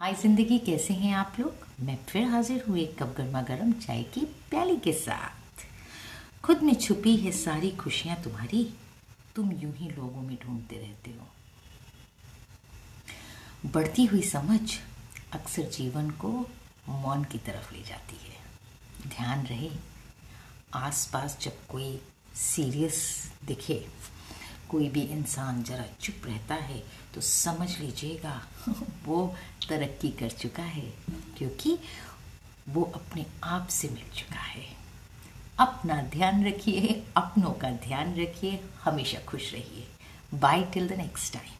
हाय ज़िंदगी कैसे हैं आप लोग? मैं फिर हाजिर हुई एक कप गर्मा गर्म चाय की प्याली के साथ। खुद में छुपी है सारी खुशियाँ तुम्हारी, तुम यूँ ही लोगों में ढूंढते रहते हो। बढ़ती हुई समझ अक्सर जीवन को मौन की तरफ़ ले जाती है। ध्यान रहे, आसपास जब कोई सीरियस दिखे, कोई भी इंसान ज़रा चुप रहता है तो समझ लीजिएगा वो तरक्की कर चुका है, क्योंकि वो अपने आप से मिल चुका है। अपना ध्यान रखिए, अपनों का ध्यान रखिए, हमेशा खुश रहिए। Bye till the next time